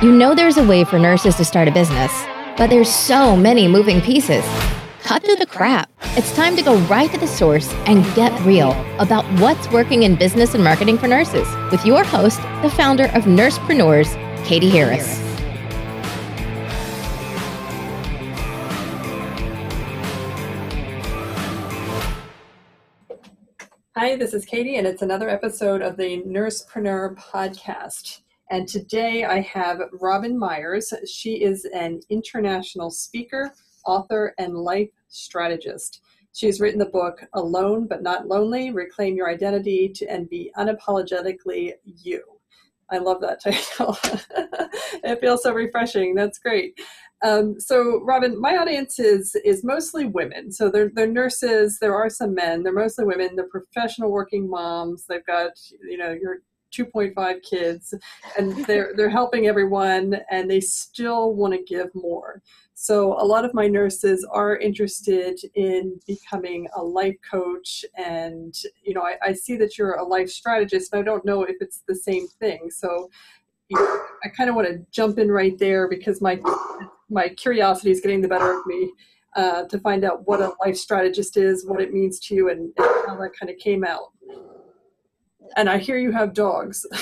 You know there's a way for nurses to start a business, but there's so many moving pieces. Cut through the crap. It's time to go right to the source and get real about what's working in business and marketing for nurses with your host, the founder of Nursepreneurs, Katie Harris. Hi, this is Katie, and it's another episode of the Nursepreneur podcast. And today I have Robin Myers. She is an international speaker, author, and life strategist. She's written the book Alone but Not Lonely Reclaim Your Identity to, and Be Unapologetically You. I love that title. it feels so refreshing. That's great. Um, so, Robin, my audience is is mostly women. So they're they're nurses. There are some men. They're mostly women. They're professional working moms. They've got you know your 2.5 kids and they're they're helping everyone and they still want to give more. So a lot of my nurses are interested in becoming a life coach and you know i, I see that you're a life strategist and i don't know if it's the same thing. So you know, i kind of want to jump in right there because my my curiosity is getting the better of me uh, to find out what a life strategist is what it means to you and, and how that kind of came out and I hear you have dogs.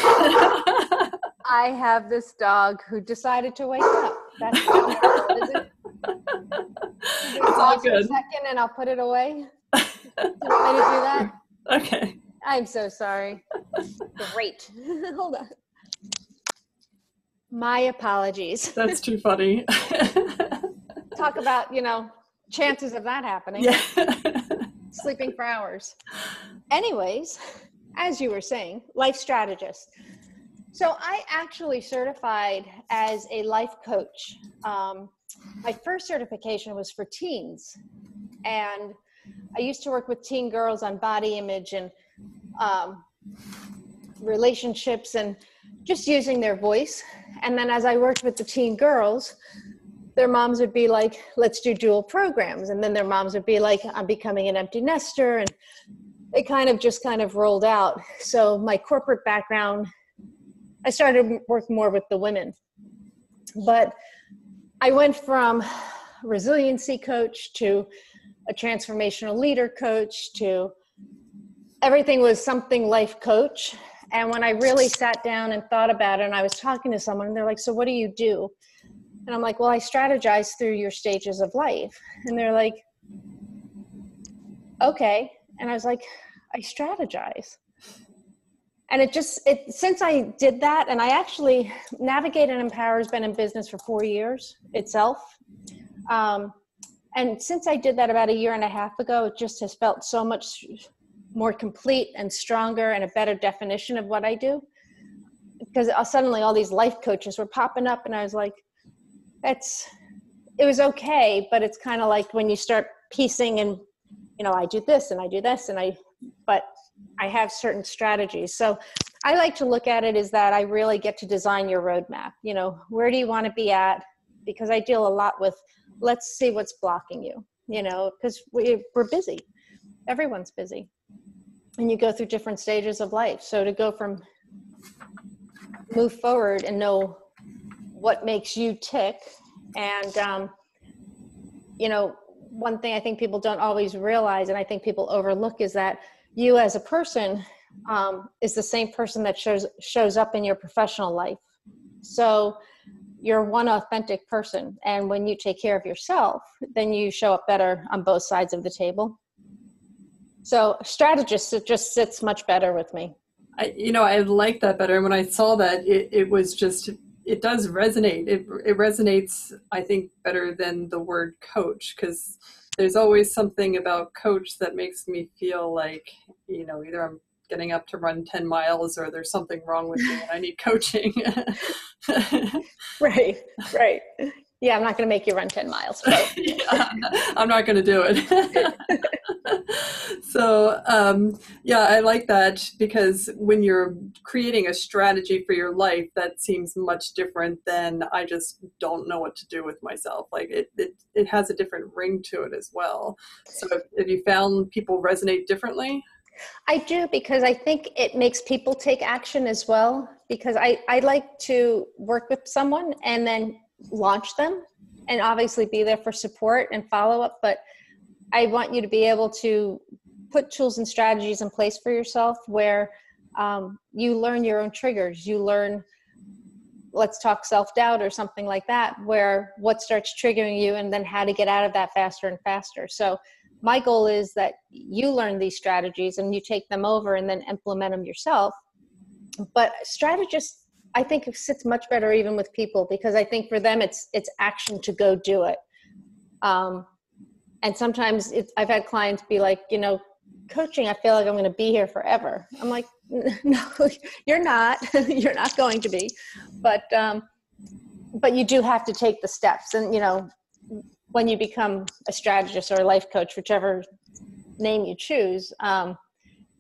I have this dog who decided to wake up. That's it. It's all good. A second, and I'll put it away. Do you want me to do that? Okay. I'm so sorry. Great. Hold on. My apologies. That's too funny. Talk about you know chances of that happening. Yeah. Sleeping for hours. Anyways, as you were saying, life strategist. So I actually certified as a life coach. Um, my first certification was for teens, and I used to work with teen girls on body image and um, relationships and just using their voice. And then as I worked with the teen girls, their moms would be like, let's do dual programs. And then their moms would be like, I'm becoming an empty nester. And it kind of just kind of rolled out. So my corporate background, I started working more with the women. But I went from resiliency coach to a transformational leader coach to everything was something life coach. And when I really sat down and thought about it, and I was talking to someone, and they're like, So, what do you do? And I'm like, Well, I strategize through your stages of life. And they're like, Okay. And I was like, I strategize. And it just, it since I did that, and I actually, Navigate and Empower has been in business for four years itself. Um, and since I did that about a year and a half ago, it just has felt so much more complete and stronger and a better definition of what I do. Because suddenly all these life coaches were popping up, and I was like, that's, it was okay, but it's kind of like when you start piecing and, you know, I do this and I do this and I but I have certain strategies. So I like to look at it is that I really get to design your roadmap. You know, where do you want to be at? Because I deal a lot with let's see what's blocking you, you know, because we, we're busy. Everyone's busy. And you go through different stages of life. So to go from move forward and know what makes you tick and um, you know one thing I think people don't always realize, and I think people overlook, is that you as a person um, is the same person that shows shows up in your professional life. So you're one authentic person, and when you take care of yourself, then you show up better on both sides of the table. So strategist it just sits much better with me. I, you know, I like that better. And when I saw that, it, it was just it does resonate. It, it resonates, I think, better than the word coach because there's always something about coach that makes me feel like, you know, either I'm getting up to run 10 miles or there's something wrong with me and I need coaching. right, right yeah, I'm not going to make you run 10 miles. I'm not going to do it. so, um, yeah, I like that because when you're creating a strategy for your life, that seems much different than I just don't know what to do with myself. Like it, it, it has a different ring to it as well. So, have you found people resonate differently? I do because I think it makes people take action as well. Because I, I like to work with someone and then launch them and obviously be there for support and follow up. But I want you to be able to put tools and strategies in place for yourself where um, you learn your own triggers. You learn, let's talk self doubt or something like that, where what starts triggering you and then how to get out of that faster and faster. So my goal is that you learn these strategies and you take them over and then implement them yourself but strategists i think it sits much better even with people because i think for them it's it's action to go do it. Um, and sometimes i've had clients be like you know coaching i feel like i'm going to be here forever. I'm like no you're not. You're not going to be. But um, but you do have to take the steps and you know when you become a strategist or a life coach, whichever name you choose, um,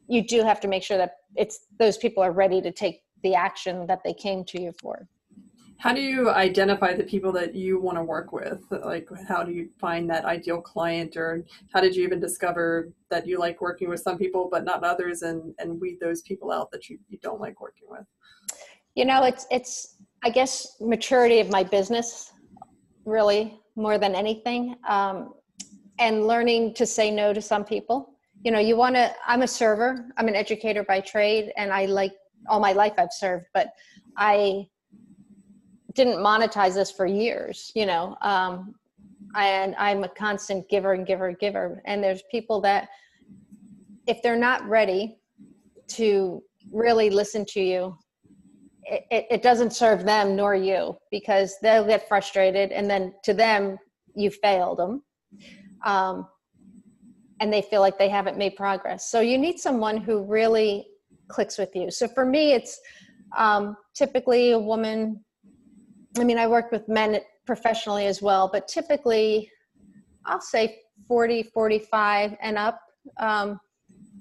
you do have to make sure that it's those people are ready to take the action that they came to you for. How do you identify the people that you want to work with? Like, how do you find that ideal client, or how did you even discover that you like working with some people but not others, and and weed those people out that you, you don't like working with? You know, it's it's I guess maturity of my business really more than anything um, and learning to say no to some people you know you want to i'm a server i'm an educator by trade and i like all my life i've served but i didn't monetize this for years you know um, and i'm a constant giver and giver and giver. And there's people that if they're not ready to really listen to you it, it doesn't serve them nor you because they'll get frustrated and then to them you failed them um, and they feel like they haven't made progress. So you need someone who really clicks with you. So for me it's um, typically a woman i mean i work with men professionally as well but typically i'll say 40 45 and up um,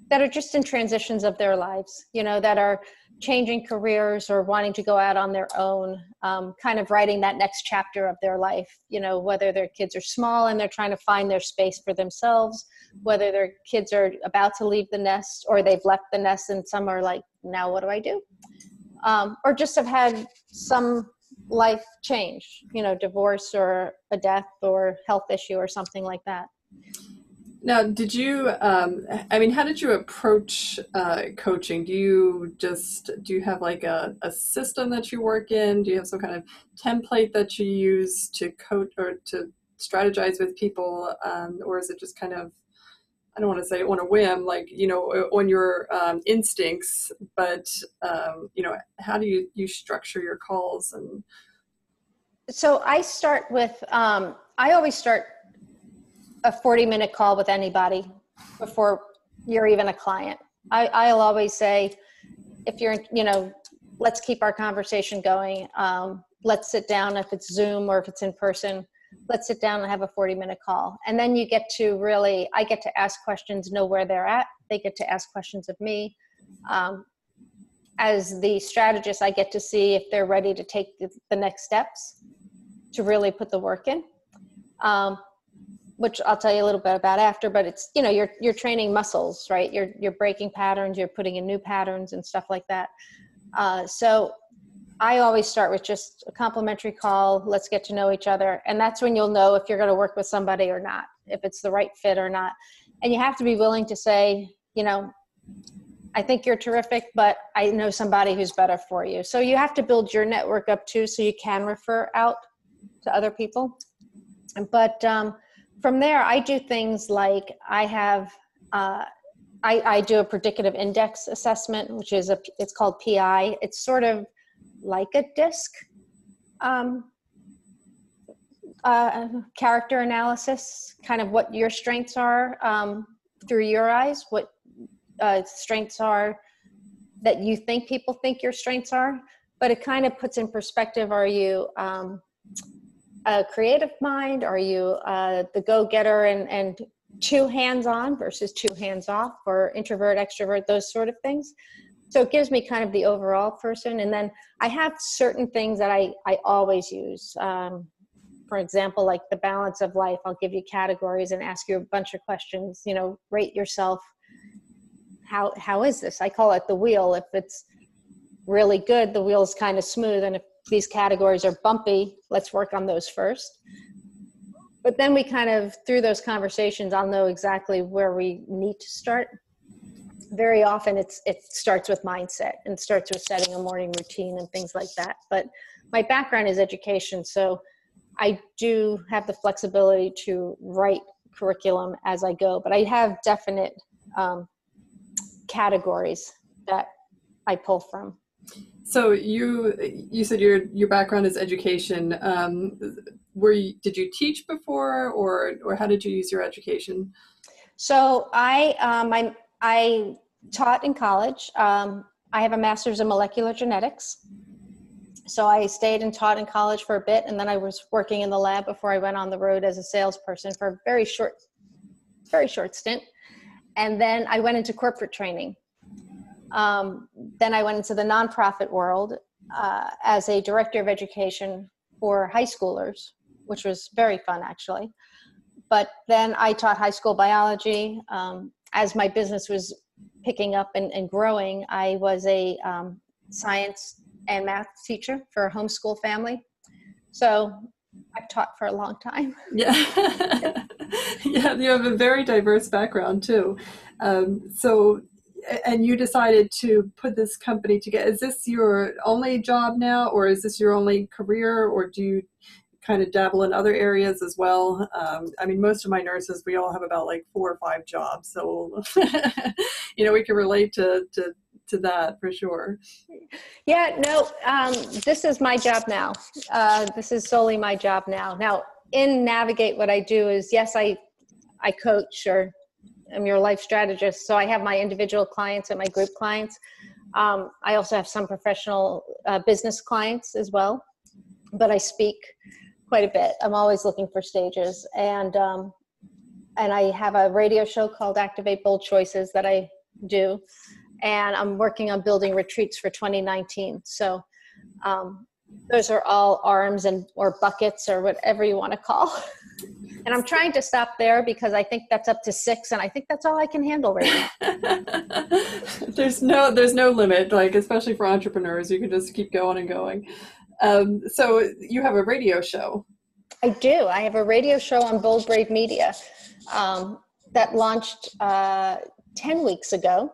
that are just in transitions of their lives you know that are changing careers or wanting to go out on their own um, kind of writing that next chapter of their life you know whether their kids are small and they're trying to find their space for themselves whether their kids are about to leave the nest or they've left the nest and some are like now what do i do? Um, or just have had some life change you know divorce or a death or health issue or something like that now, did you? Um, I mean, how did you approach uh, coaching? Do you just do you have like a, a system that you work in? Do you have some kind of template that you use to coach or to strategize with people, um, or is it just kind of I don't want to say on a whim, like you know, on your um, instincts, but um, you know, how do you you structure your calls and? So I start with um, I always start a 40 minute call with anybody before you're even a client. I, I'll always say, if you're, you know, let's keep our conversation going. Um, let's sit down if it's Zoom or if it's in person. Let's sit down and have a 40 minute call. And then you get to really, I get to ask questions, know where they're at. They get to ask questions of me. Um, as the strategist, I get to see if they're ready to take the, next steps to really put the work in. Um, which I'll tell you a little bit about after, but it's, you know, you're, you're training muscles, right? You're, you're breaking patterns, you're putting in new patterns and stuff like that. Uh, so I always start with just a complimentary call. Let's get to know each other. And that's when you'll know if you're going to work with somebody or not, if it's the right fit or not. And you have to be willing to say, you know, I think you're terrific, but I know somebody who's better for you. So you have to build your network up too, so you can refer out to other people. But um, from there, I do things like I have, uh, I, I do a predictive index assessment, which is a, it's called PI. It's sort of like a DISC um, uh, character analysis, kind of what your strengths are um, through your eyes, what uh, strengths are that you think people think your strengths are, but it kind of puts in perspective are you um, a creative mind? Are you uh, the go-getter and, and two hands on versus two hands off or introvert, extrovert, those sort of things? So it gives me kind of the overall person. And then I have certain things that I, I always use. Um, for example, like the balance of life, I'll give you categories and ask you a bunch of questions, you know, rate yourself how how is this i call it the wheel if it's really good the wheel is kind of smooth and if these categories are bumpy let's work on those first. But then we kind of through those conversations i'll know exactly where we need to start. Very often it's it starts with mindset and starts with setting a morning routine and things like that. But my background is education so i do have the flexibility to write curriculum as i go. But i have definite um, categories that i pull from so you you said your your background is education um, were you, did you teach before or or how did you use your education so i um, my I taught in college. Um, I have a master's in molecular genetics. So I stayed and taught in college for a bit, and then I was working in the lab before I went on the road as a salesperson for a very short, very short stint. And then I went into corporate training. Um, then I went into the nonprofit world uh, as a director of education for high schoolers, which was very fun actually. But then I taught high school biology. Um, as my business was picking up and, and growing, I was a um, science and math teacher for a homeschool family. So I've taught for a long time. Yeah. yeah, you have a very diverse background too. Um, so, and you decided to put this company together. Is this your only job now, or is this your only career, or do you kind of dabble in other areas as well. Um, I mean, most of my nurses, we all have about like four or five jobs, so you know we can relate to to to that for sure. Yeah, no, um, this is my job now. Uh, this is solely my job now. Now, in Navigate, what I do is yes, I I coach or I'm your life strategist, so I have my individual clients and my group clients. Um, I also have some professional uh, business clients as well, but I speak quite a bit. I'm always looking for stages, and um, and I have a radio show called Activate Bold Choices that I do, and I'm working on building retreats for 2019. So um, those are all arms and or buckets or whatever you want to call. and I'm trying to stop there because I think that's up to six, and I think that's all I can handle right now. there's no there's no limit, like especially for entrepreneurs, you can just keep going and going. Um, so you have a radio show. I do. I have a radio show on Bold Brave Media um, that launched uh, 10 weeks ago.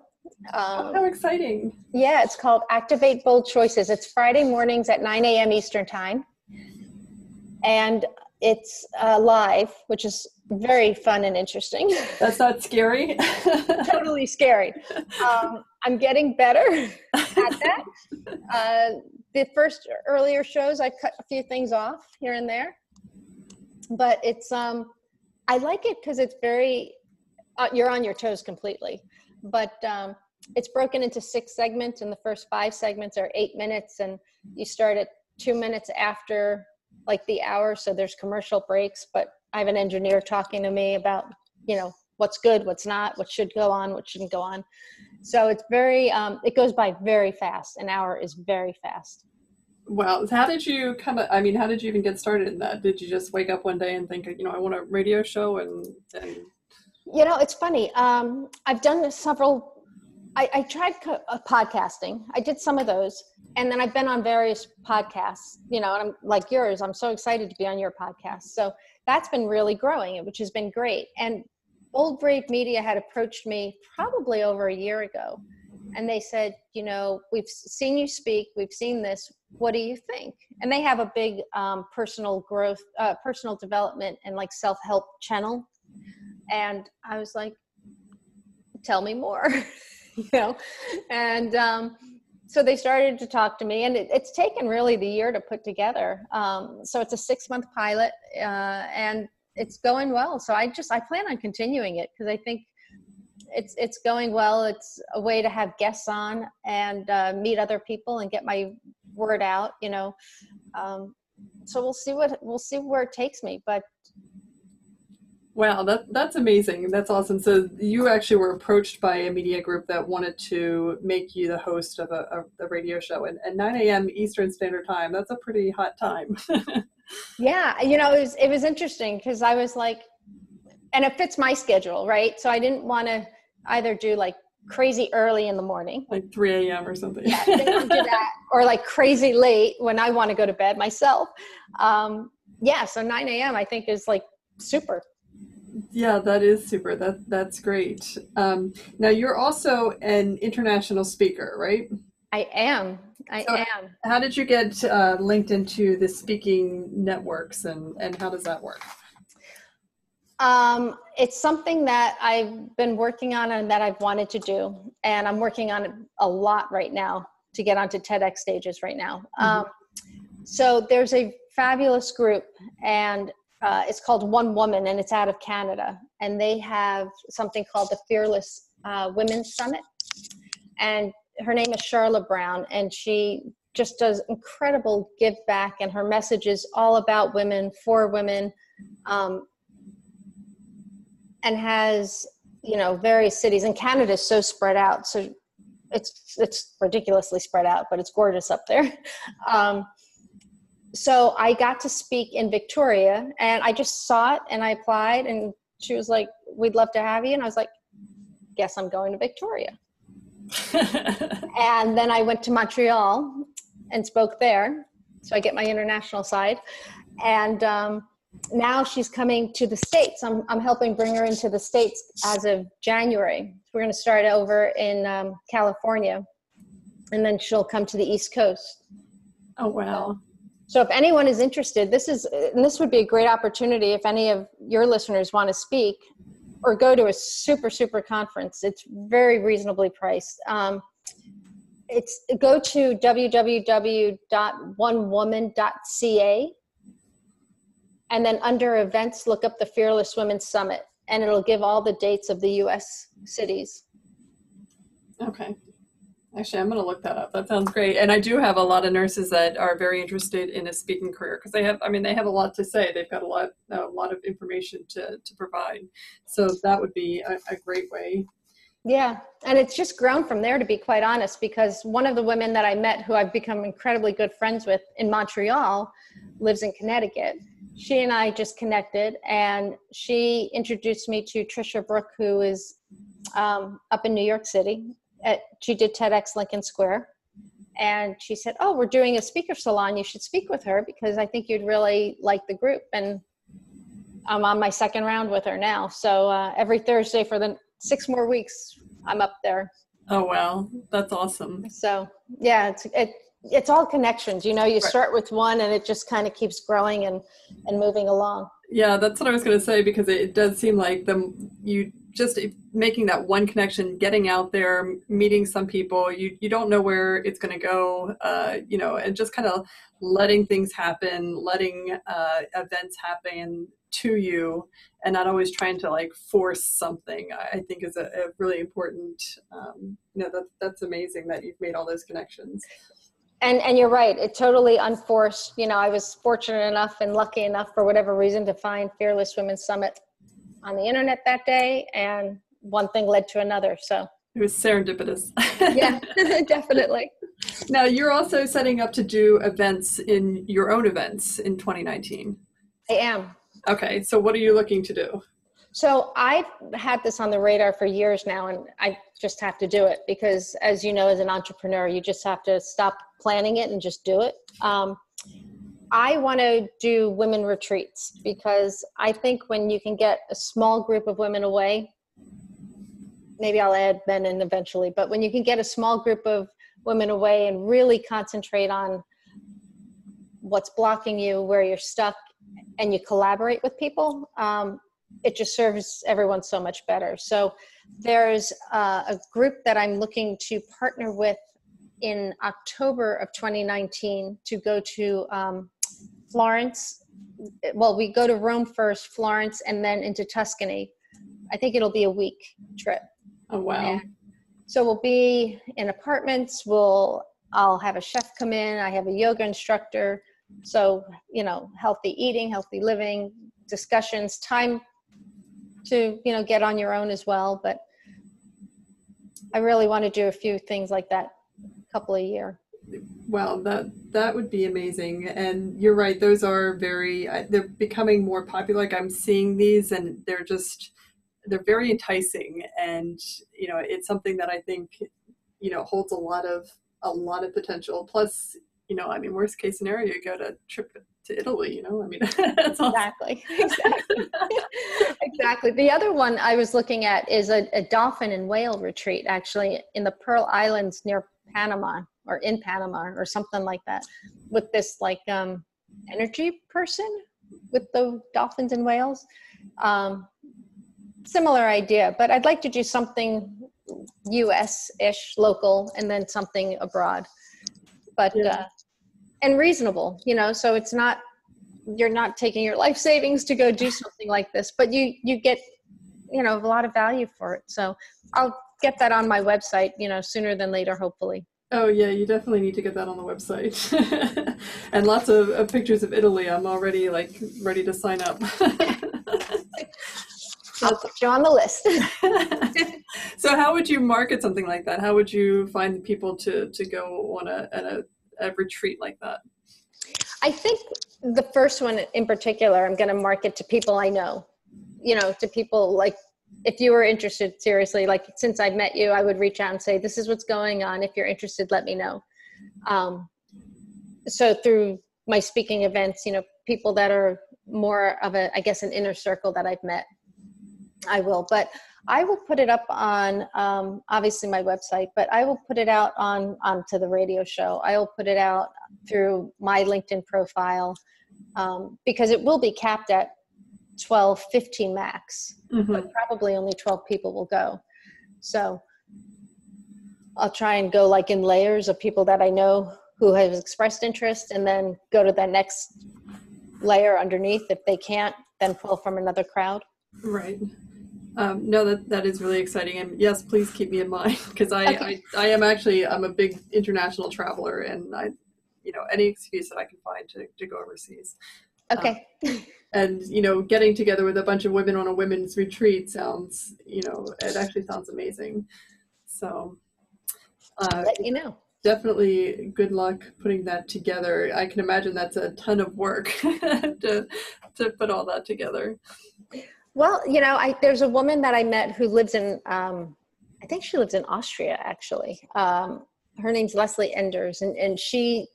Um, oh, how exciting. Yeah, it's called Activate Bold Choices. It's Friday mornings at 9 a.m. Eastern Time. And it's uh, live, which is very fun and interesting. That's not scary. totally scary. Um, I'm getting better at that. Uh, the first earlier shows, I cut a few things off here and there, but it's um, I like it because it's very uh, you're on your toes completely, but um, it's broken into six segments, and the first five segments are eight minutes, and you start at two minutes after like the hour, so there's commercial breaks, but I have an engineer talking to me about you know what's good, what's not, what should go on, what shouldn't go on. So it's very, um, it goes by very fast. An hour is very fast. Wow. How did you come, I mean, how did you even get started in that? Did you just wake up one day and think, you know, I want a radio show and, and... you know, it's funny. Um, I've done several, I, I tried co- uh, podcasting. I did some of those and then I've been on various podcasts, you know, and I'm like yours. I'm so excited to be on your podcast. So that's been really growing, which has been great. And Bold Brave Media had approached me probably over a year ago. And they said, you know, we've seen you speak, we've seen this. What do you think? And they have a big um, personal growth, uh, personal development, and like self help channel. And I was like, tell me more, you know? And um, so they started to talk to me, and it, it's taken really the year to put together. Um, so it's a six month pilot, uh, and it's going well. So I just I plan on continuing it because I think it's it's going well. It's a way to have guests on and uh, meet other people and get my word out. You know, um, so we'll see what we'll see where it takes me. But Wow, that that's amazing. That's awesome. So you actually were approached by a media group that wanted to make you the host of a, a, a radio show and at 9 a.m. Eastern Standard Time. That's a pretty hot time. yeah you know it was it was interesting because i was like and it fits my schedule right so i didn't want to either do like crazy early in the morning. Like 3 a.m. or something. Yeah, they don't do that. Or like crazy late when I want to go to bed myself. Um, yeah, so 9 a.m. I think is like super. Yeah, that is super. That that's great. Um, now you're also an international speaker, right? I am. I So- am. How did you get uh, linked into the speaking networks, and and how does that work? Um, it's something that I've been working on and that I've wanted to do, and I'm working on it a lot right now to get onto TEDx stages right now. Um, so there's a fabulous group, and uh, it's called One Woman, and it's out of Canada, and they have something called the Fearless uh, Women's Summit, and her name is Charlotte Brown, and she just does incredible give back, and her message is all about women for women. Um, and has you know various cities. And canada is so spread out so it's it's ridiculously spread out but it's gorgeous up there. Um, so i got to speak in victoria and i just saw it and i applied and she was like we'd love to have you and i was like guess i'm going to victoria. And then i went to montreal and spoke there so i get my international side. And um, now she's coming to the states. I'm, I'm helping bring her into the states as of january. We're going to start over in um, california and then she'll come to the east coast. Oh wow! So if anyone is interested this is and this would be a great opportunity if any of your listeners want to speak or go to a super super conference. It's very reasonably priced. Um, it's go to www.onewoman.ca and then under events look up the fearless women summit and it'll give all the dates of the us cities. Okay. Actually, I'm going to look that up. That sounds great. And I do have a lot of nurses that are very interested in a speaking career because they have, I mean, they have a lot to say. They've got a lot, a lot of information to, to provide. So that would be a, a great way. Yeah, and it's just grown from there, to be quite honest, because one of the women that I met who I've become incredibly good friends with in Montreal lives in Connecticut. She and I just connected, and she introduced me to Trisha Brook, who is um, up in New York City. At, she did TEDx Lincoln Square. And she said, Oh, we're doing a speaker salon. You should speak with her because I think you'd really like the group. And I'm on my second round with her now. So uh, every Thursday for the six more weeks, I'm up there. Oh, wow. That's awesome. So yeah, it's it it's all connections. You know, you Right. start with one, and it just kind of keeps growing and and moving along. Yeah, that's what I was going to say because it does seem like the you just making that one connection, getting out there, meeting some people. You you don't know where it's going to go, uh, you know, and just kind of letting things happen, letting uh, events happen to you, and not always trying to like force something. I think is a, a really important. Um, you know, that that's amazing that you've made all those connections. And and you're right. It totally unforced. You know, I was fortunate enough and lucky enough for whatever reason to find Fearless Women Summit on the internet that day, and one thing led to another. So It was serendipitous. yeah, definitely. Now you're also setting up to do events in your own events in 2019. I am. Okay, so what are you looking to do? So I've had this on the radar for years now, and I just have to do it because, as you know, as an entrepreneur, you just have to stop planning it and just do it. Um, I want to do women retreats because I think when you can get a small group of women away, maybe I'll add men in eventually, but when you can get a small group of women away and really concentrate on what's blocking you, where you're stuck, and you collaborate with people, um, it just serves everyone so much better. So there's uh, a group that I'm looking to partner with in October of 2019 to go to um, Florence. Well, we go to Rome first, Florence, and then into Tuscany. I think it'll be a week trip. Oh wow. So we'll be in apartments. We'll I'll have a chef come in. I have a yoga instructor. So you know, healthy eating, healthy living, discussions, time to you know get on your own as well. But I really want to do a few things like that, a couple a year. well that that would be amazing. And you're right; those are very. They're becoming more popular. Like I'm seeing these, and they're just they're very enticing, and you know, it's something that I think you know holds a lot of a lot of potential. Plus, you know, I mean, worst case scenario, you go to trip to Italy, you know, I mean, exactly, exactly, exactly. The other one I was looking at is a, a, dolphin and whale retreat, actually, in the Pearl Islands near Panama or in Panama or something like that, with this like um, energy person with the dolphins and whales. Um, similar idea, but I'd like to do something U.S.-ish, local, and then something abroad. But yeah. uh, and reasonable, you know. So it's not you're not taking your life savings to go do something like this, but you you get you know a lot of value for it. So I'll get that on my website, you know, sooner than later, hopefully. Oh yeah, you definitely need to get that on the website, and lots of, of, pictures of Italy. I'm already like ready to sign up. I'll put you on the list. so, how would you market something like that? How would you find people to to go on a, a a retreat like that? I think the first one in particular, I'm going to market to people I know, you know, to people like if you were interested seriously, like since I've met you, I would reach out and say, this is what's going on. If you're interested, let me know. Um, so through my speaking events, you know, people that are more of a, I guess, an inner circle that I've met, I will. But I will put it up on um, obviously my website, but I will put it out on onto the radio show. I will put it out through my LinkedIn profile um, because it will be capped at 12, 15 max, mm-hmm. but probably only 12 people will go. So I'll try and go like in layers of people that I know who have expressed interest and then go to the next layer underneath. If they can't, then pull from another crowd. Right. Um, no, that that is really exciting, and yes, please keep me in mind because I, okay. I I am actually I'm a big international traveler, and I, you know, any excuse that I can find to to go overseas. Okay. Um, and you know, getting together with a bunch of women on a women's retreat sounds, you know, it actually sounds amazing. So, uh, let you know. Definitely, good luck putting that together. I can imagine that's a ton of work to to put all that together. Well, you know, I there's a woman that I met who lives in um, I think she lives in Austria actually. Um, her name's Leslie Enders, and and she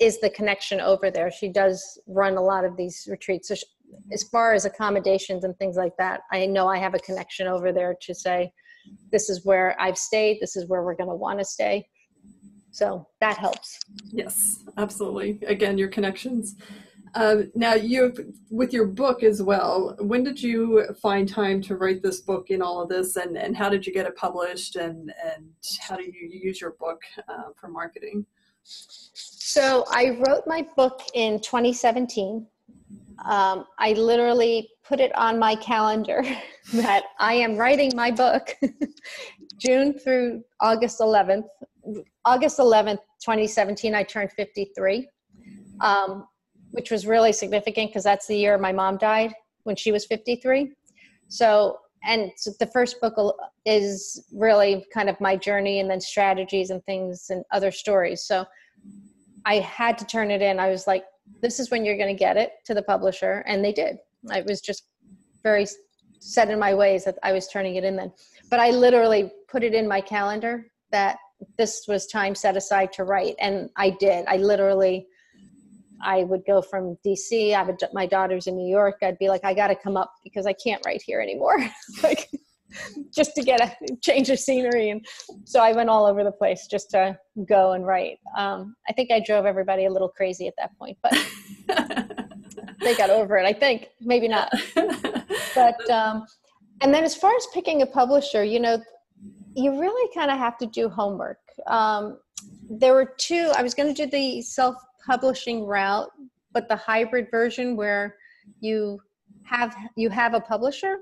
is the connection over there. She does run a lot of these retreats. So she, as far as accommodations and things like that, I know I have a connection over there to say, this is where I've stayed. This is where we're going to want to stay. So that helps. Yes, absolutely. Again, your connections. Um, now, you with your book as well. When did you find time to write this book in all of this, and, and how did you get it published, and and how do you use your book uh, for marketing? So I wrote my book in 2017. Um, I literally put it on my calendar that I am writing my book June through August 11th. August 11th, 2017, I turned 53. Um, which was really significant because that's the year my mom died when she was 53. So, and so the first book is really kind of my journey and then strategies and things and other stories. So I had to turn it in. I was like, this is when you're going to get it to the publisher. And they did. I was just very set in my ways that I was turning it in then. But I literally put it in my calendar that this was time set aside to write. And I did. I literally I would go from DC. I would my daughter's in New York. I'd be like, I got to come up because I can't write here anymore. like just to get a change of scenery. And so I went all over the place just to go and write. Um, I think I drove everybody a little crazy at that point, but they got over it. I think maybe not. But um, and then as far as picking a publisher, you know, you really kind of have to do homework. Um, there were two. I was going to do the self publishing route, but the hybrid version where you have you have a publisher.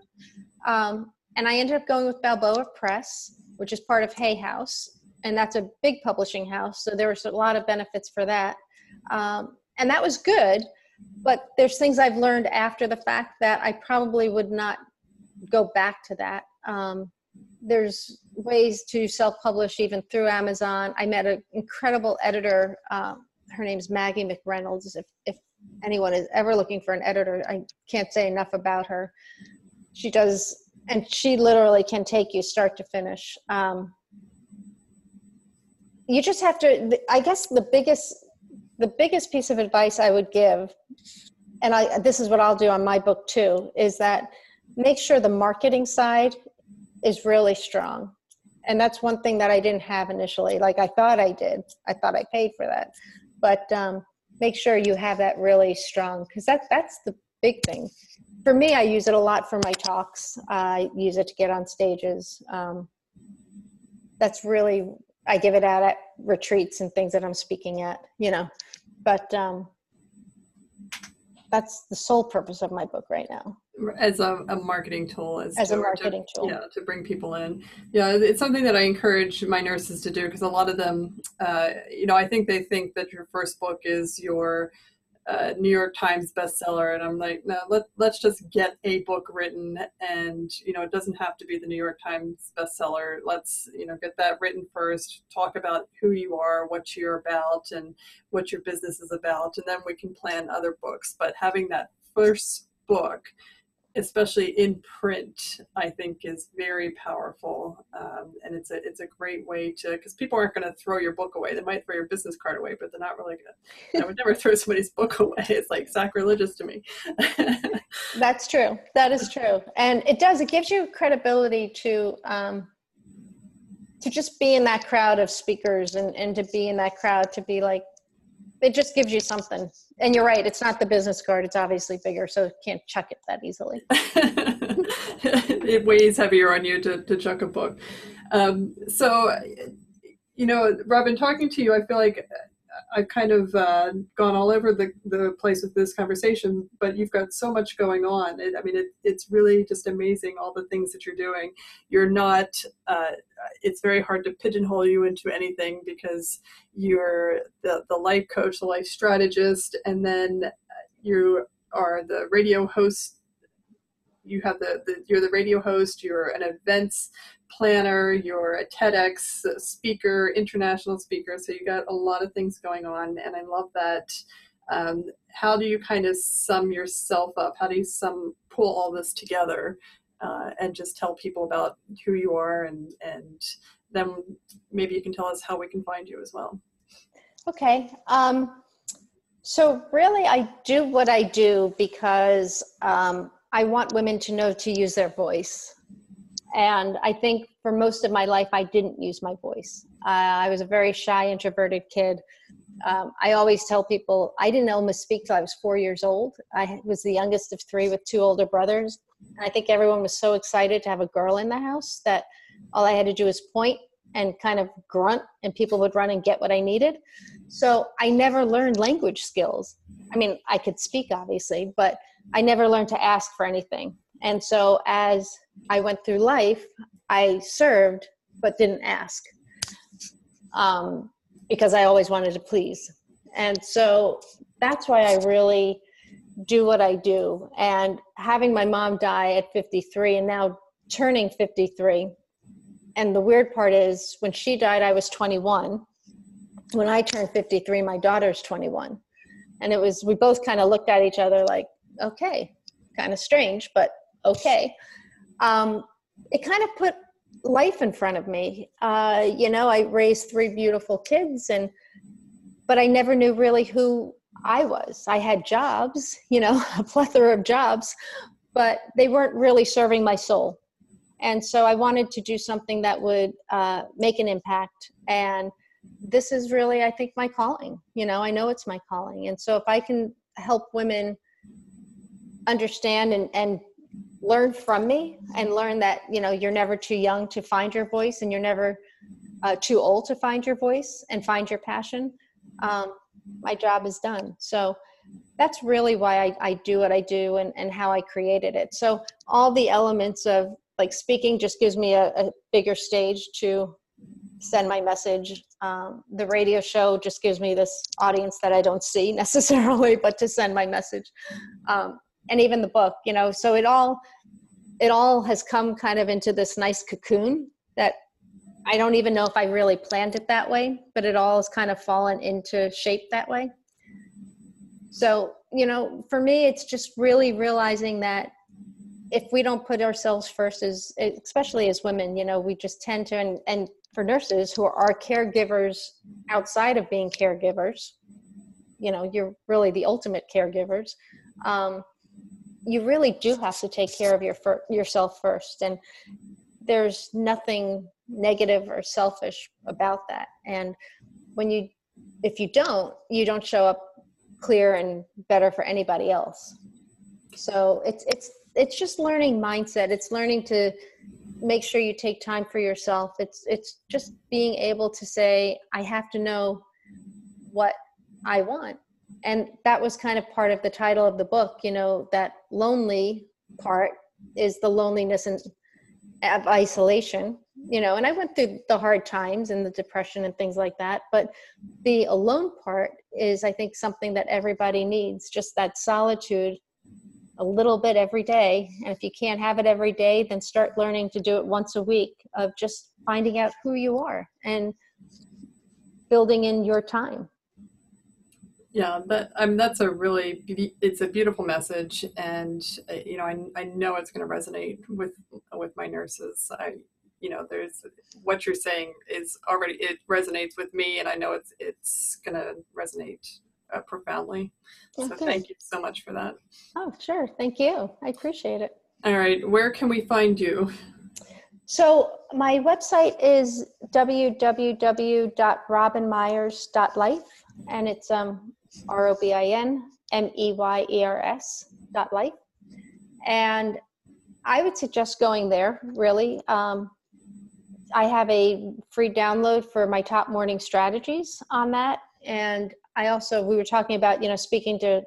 Um, and I ended up going with Balboa Press, which is part of Hay House, and that's a big publishing house. So there was a lot of benefits for that, um, and that was good. But there's things I've learned after the fact that I probably would not go back to that. Um, there's ways to self-publish even through Amazon. I met an incredible editor um, her name's Maggie McReynolds. If, if anyone is ever looking for an editor, I can't say enough about her. She does and she literally can take you start to finish. Um, you just have to. I guess the biggest the biggest piece of advice I would give, and I this is what I'll do on my book too, is that make sure the marketing side is really strong. And that's one thing that I didn't have initially. Like I thought I did. I thought I paid for that. But um, make sure you have that really strong because that, that's the big thing. For me, I use it a lot for my talks. I use it to get on stages. Um, that's really, I give it out at retreats and things that I'm speaking at, you know. But um, that's the sole purpose of my book right now as a, a marketing tool as, as a marketing to, tool yeah to bring people in yeah it's something that i encourage my nurses to do because a lot of them uh, you know i think they think that your first book is your uh, New York Times bestseller, and I'm like, no, let let's just get a book written, and you know, it doesn't have to be the New York Times bestseller. Let's you know get that written first. Talk about who you are, what you're about, and what your business is about, and then we can plan other books. But having that first book especially in print, I think is very powerful, um, and it's a it's a great way to because people aren't going to throw your book away. They might throw your business card away, but they're not really going. To. I would never throw somebody's book away. It's like sacrilegious to me. That's true. That is true, and it does. It gives you credibility to. Um, to just be in that crowd of speakers and, and to be in that crowd to be like it just gives you something. And you're right, it's not the business card, it's obviously bigger, so you can't chuck it that easily. it weighs heavier on you to, to chuck a book. Um, so, you know, Robin, talking to you, I feel like I've kind of uh, gone all over the, the place with this conversation, but you've got so much going on. It, I mean, it, it's really just amazing all the things that you're doing. You're not, uh, it's very hard to pigeonhole you into anything because you're the, the life coach, the life strategist, and then you are the radio host you have the, the, you're the radio host you're an events planner, you're a TEDx speaker, international speaker, so you got a lot of things going on, and I love that. Um, how do you kind of sum yourself up? How do you sum pull all this together uh, and just tell people about who you are, and and then maybe you can tell us how we can find you as well. Okay. Um, so really, I do what I do because um, I want women to know to use their voice. And I think for most of my life, I didn't use my voice. Uh, I was a very shy, introverted kid. Um, I always tell people I didn't almost speak till I was four years old. I was the youngest of three with two older brothers. And I think everyone was so excited to have a girl in the house that all I had to do was point and kind of grunt, and people would run and get what I needed. So I never learned language skills. I mean, I could speak, obviously, but I never learned to ask for anything. And so as I went through life, I served but didn't ask um, because I always wanted to please. And so that's why I really do what I do. And having my mom die at 53 and now turning 53. And the weird part is when she died, I was 21. When I turned 53, my daughter's 21. And it was, we both kind of looked at each other like, okay, kind of strange, but okay. Um, it kind of put life in front of me. Uh, you know, I raised three beautiful kids, and but I never knew really who I was. I had jobs, you know, a plethora of jobs, but they weren't really serving my soul. And so I wanted to do something that would uh, make an impact. And this is really, I think, my calling. You know, I know it's my calling. And so if I can help women understand and, and learn from me and learn that you know you're never too young to find your voice and you're never uh, too old to find your voice and find your passion um, my job is done so that's really why I, I do what i do and, and how i created it so all the elements of like speaking just gives me a, a bigger stage to send my message. Um, the radio show just gives me this audience that i don't see necessarily but to send my message. Um, and even the book you know so it all it all has come kind of into this nice cocoon that i don't even know if i really planned it that way but it all has kind of fallen into shape that way. So you know for me it's just really realizing that if we don't put ourselves first as especially as women you know we just tend to and, and for nurses who are caregivers outside of being caregivers you know you're really the ultimate caregivers um, you really do have to take care of your fir- yourself first. And there's nothing negative or selfish about that. And when you if you don't you don't show up clear and better for anybody else. So it's it's it's just learning mindset. It's learning to make sure you take time for yourself. It's it's just being able to say i have to know what i want. And that was kind of part of the title of the book you know that lonely part is the loneliness and of isolation you know and i went through the hard times and the depression and things like that but the alone part is i think something that everybody needs just that solitude a little bit every day. And if you can't have it every day then start learning to do it once a week of just finding out who you are and building in your time. Yeah that i mean that's a really it's a beautiful message. And uh, you know i, I know it's going to resonate with with my nurses. I you know there's what you're saying is already it resonates with me and i know it's it's going to resonate uh, profoundly. So thank you so much for that. Oh sure. Thank you. I appreciate it. All right. Where can we find you? So my website is www.robinmeyers.life and it's um, r-o-b-i-n-m-e-y-e-r-s dot life. And i would suggest going there really. Um, I have a free download for my top morning strategies on that. And I also, we were talking about, you know, speaking to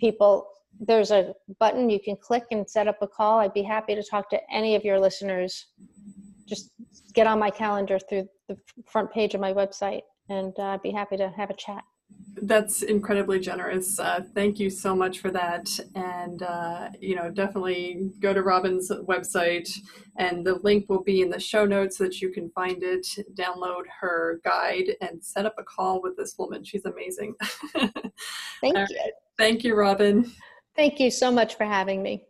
people. There's a button you can click and set up a call. I'd be happy to talk to any of your listeners. Just get on my calendar through the front page of my website, and uh, I'd be happy to have a chat. That's incredibly generous. Uh, thank you so much for that. And, uh, you know, definitely go to Robin's website, and the link will be in the show notes so that you can find it, download her guide, and set up a call with this woman. She's amazing. Thank you. Thank you, Robin. Thank you so much for having me.